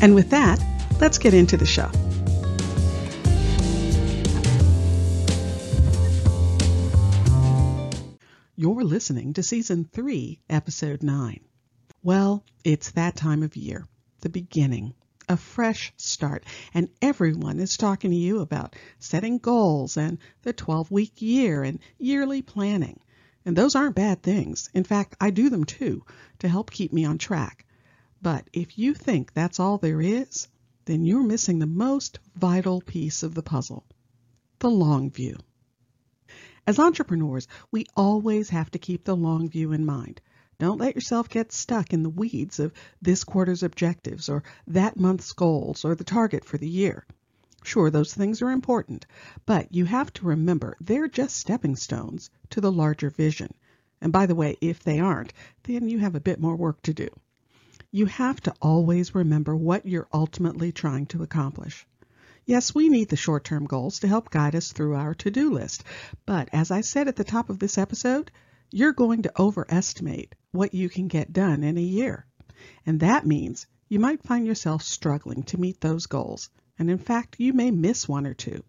And with that, let's get into the show. You're listening to Season 3, Episode 9. Well, it's that time of year, the beginning, a fresh start, and everyone is talking to you about setting goals and the 12 week year and yearly planning. And those aren't bad things. In fact, I do them too to help keep me on track. But if you think that's all there is, then you're missing the most vital piece of the puzzle the long view. As entrepreneurs, we always have to keep the long view in mind. Don't let yourself get stuck in the weeds of this quarter's objectives or that month's goals or the target for the year. Sure, those things are important, but you have to remember they're just stepping stones to the larger vision. And by the way, if they aren't, then you have a bit more work to do you have to always remember what you're ultimately trying to accomplish. Yes, we need the short term goals to help guide us through our to do list, but as I said at the top of this episode, you're going to overestimate what you can get done in a year. And that means you might find yourself struggling to meet those goals, and in fact, you may miss one or two.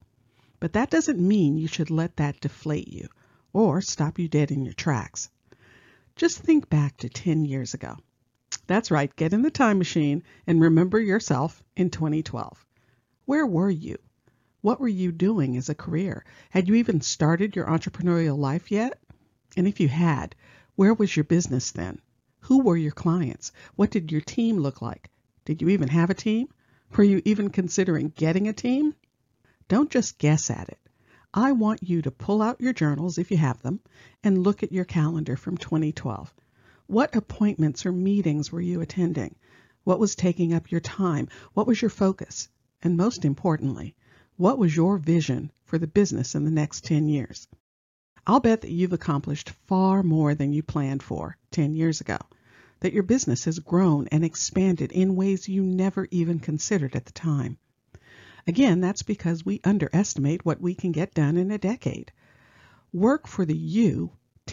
But that doesn't mean you should let that deflate you or stop you dead in your tracks. Just think back to 10 years ago. That's right, get in the time machine and remember yourself in 2012. Where were you? What were you doing as a career? Had you even started your entrepreneurial life yet? And if you had, where was your business then? Who were your clients? What did your team look like? Did you even have a team? Were you even considering getting a team? Don't just guess at it. I want you to pull out your journals if you have them and look at your calendar from 2012. What appointments or meetings were you attending? What was taking up your time? What was your focus? And most importantly, what was your vision for the business in the next 10 years? I'll bet that you've accomplished far more than you planned for 10 years ago, that your business has grown and expanded in ways you never even considered at the time. Again, that's because we underestimate what we can get done in a decade. Work for the you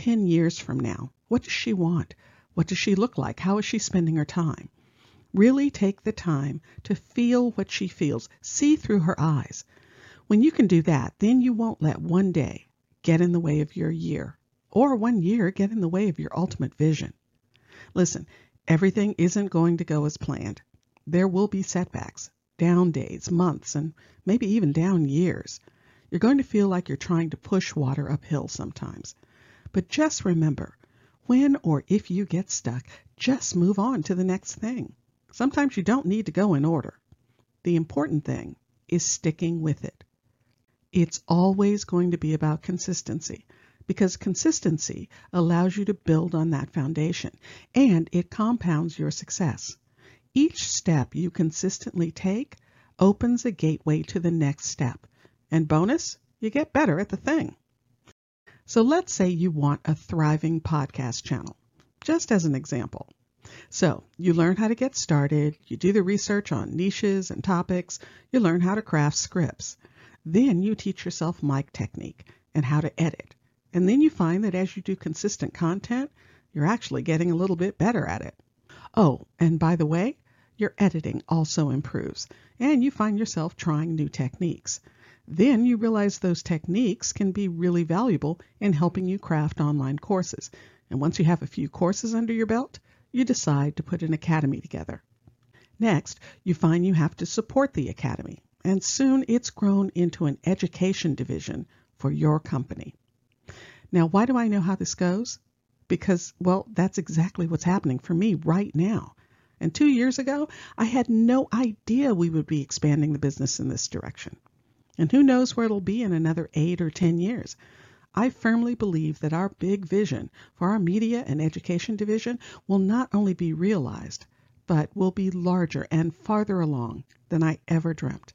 10 years from now. What does she want? What does she look like? How is she spending her time? Really take the time to feel what she feels, see through her eyes. When you can do that, then you won't let one day get in the way of your year, or one year get in the way of your ultimate vision. Listen, everything isn't going to go as planned. There will be setbacks, down days, months, and maybe even down years. You're going to feel like you're trying to push water uphill sometimes. But just remember, when or if you get stuck, just move on to the next thing. Sometimes you don't need to go in order. The important thing is sticking with it. It's always going to be about consistency because consistency allows you to build on that foundation and it compounds your success. Each step you consistently take opens a gateway to the next step. And bonus, you get better at the thing. So let's say you want a thriving podcast channel, just as an example. So you learn how to get started, you do the research on niches and topics, you learn how to craft scripts. Then you teach yourself mic technique and how to edit. And then you find that as you do consistent content, you're actually getting a little bit better at it. Oh, and by the way, your editing also improves, and you find yourself trying new techniques. Then you realize those techniques can be really valuable in helping you craft online courses. And once you have a few courses under your belt, you decide to put an academy together. Next, you find you have to support the academy. and soon it's grown into an education division for your company. Now, why do I know how this goes? Because, well, that's exactly what's happening for me right now. And two years ago, I had no idea we would be expanding the business in this direction. And who knows where it'll be in another eight or ten years. I firmly believe that our big vision for our media and education division will not only be realized, but will be larger and farther along than I ever dreamt.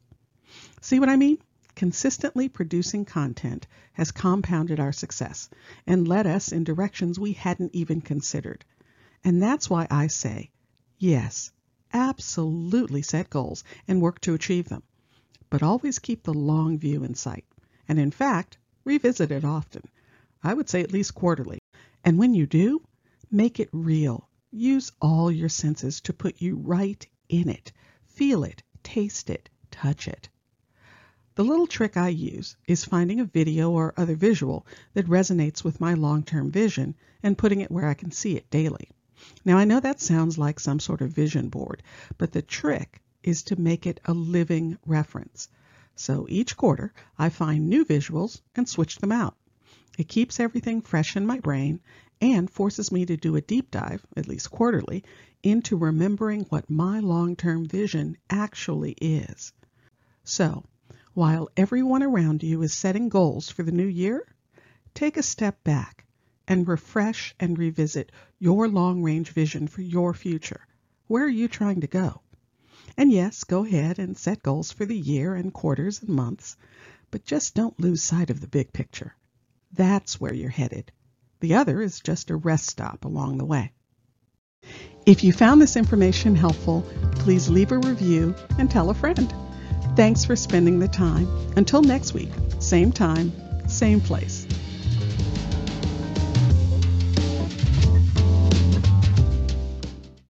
See what I mean? Consistently producing content has compounded our success and led us in directions we hadn't even considered. And that's why I say, yes, absolutely set goals and work to achieve them. But always keep the long view in sight. And in fact, Revisit it often. I would say at least quarterly. And when you do, make it real. Use all your senses to put you right in it. Feel it, taste it, touch it. The little trick I use is finding a video or other visual that resonates with my long term vision and putting it where I can see it daily. Now, I know that sounds like some sort of vision board, but the trick is to make it a living reference. So each quarter I find new visuals and switch them out. It keeps everything fresh in my brain and forces me to do a deep dive, at least quarterly, into remembering what my long term vision actually is. So, while everyone around you is setting goals for the new year, take a step back and refresh and revisit your long range vision for your future. Where are you trying to go? And yes, go ahead and set goals for the year and quarters and months, but just don't lose sight of the big picture. That's where you're headed. The other is just a rest stop along the way. If you found this information helpful, please leave a review and tell a friend. Thanks for spending the time. Until next week, same time, same place.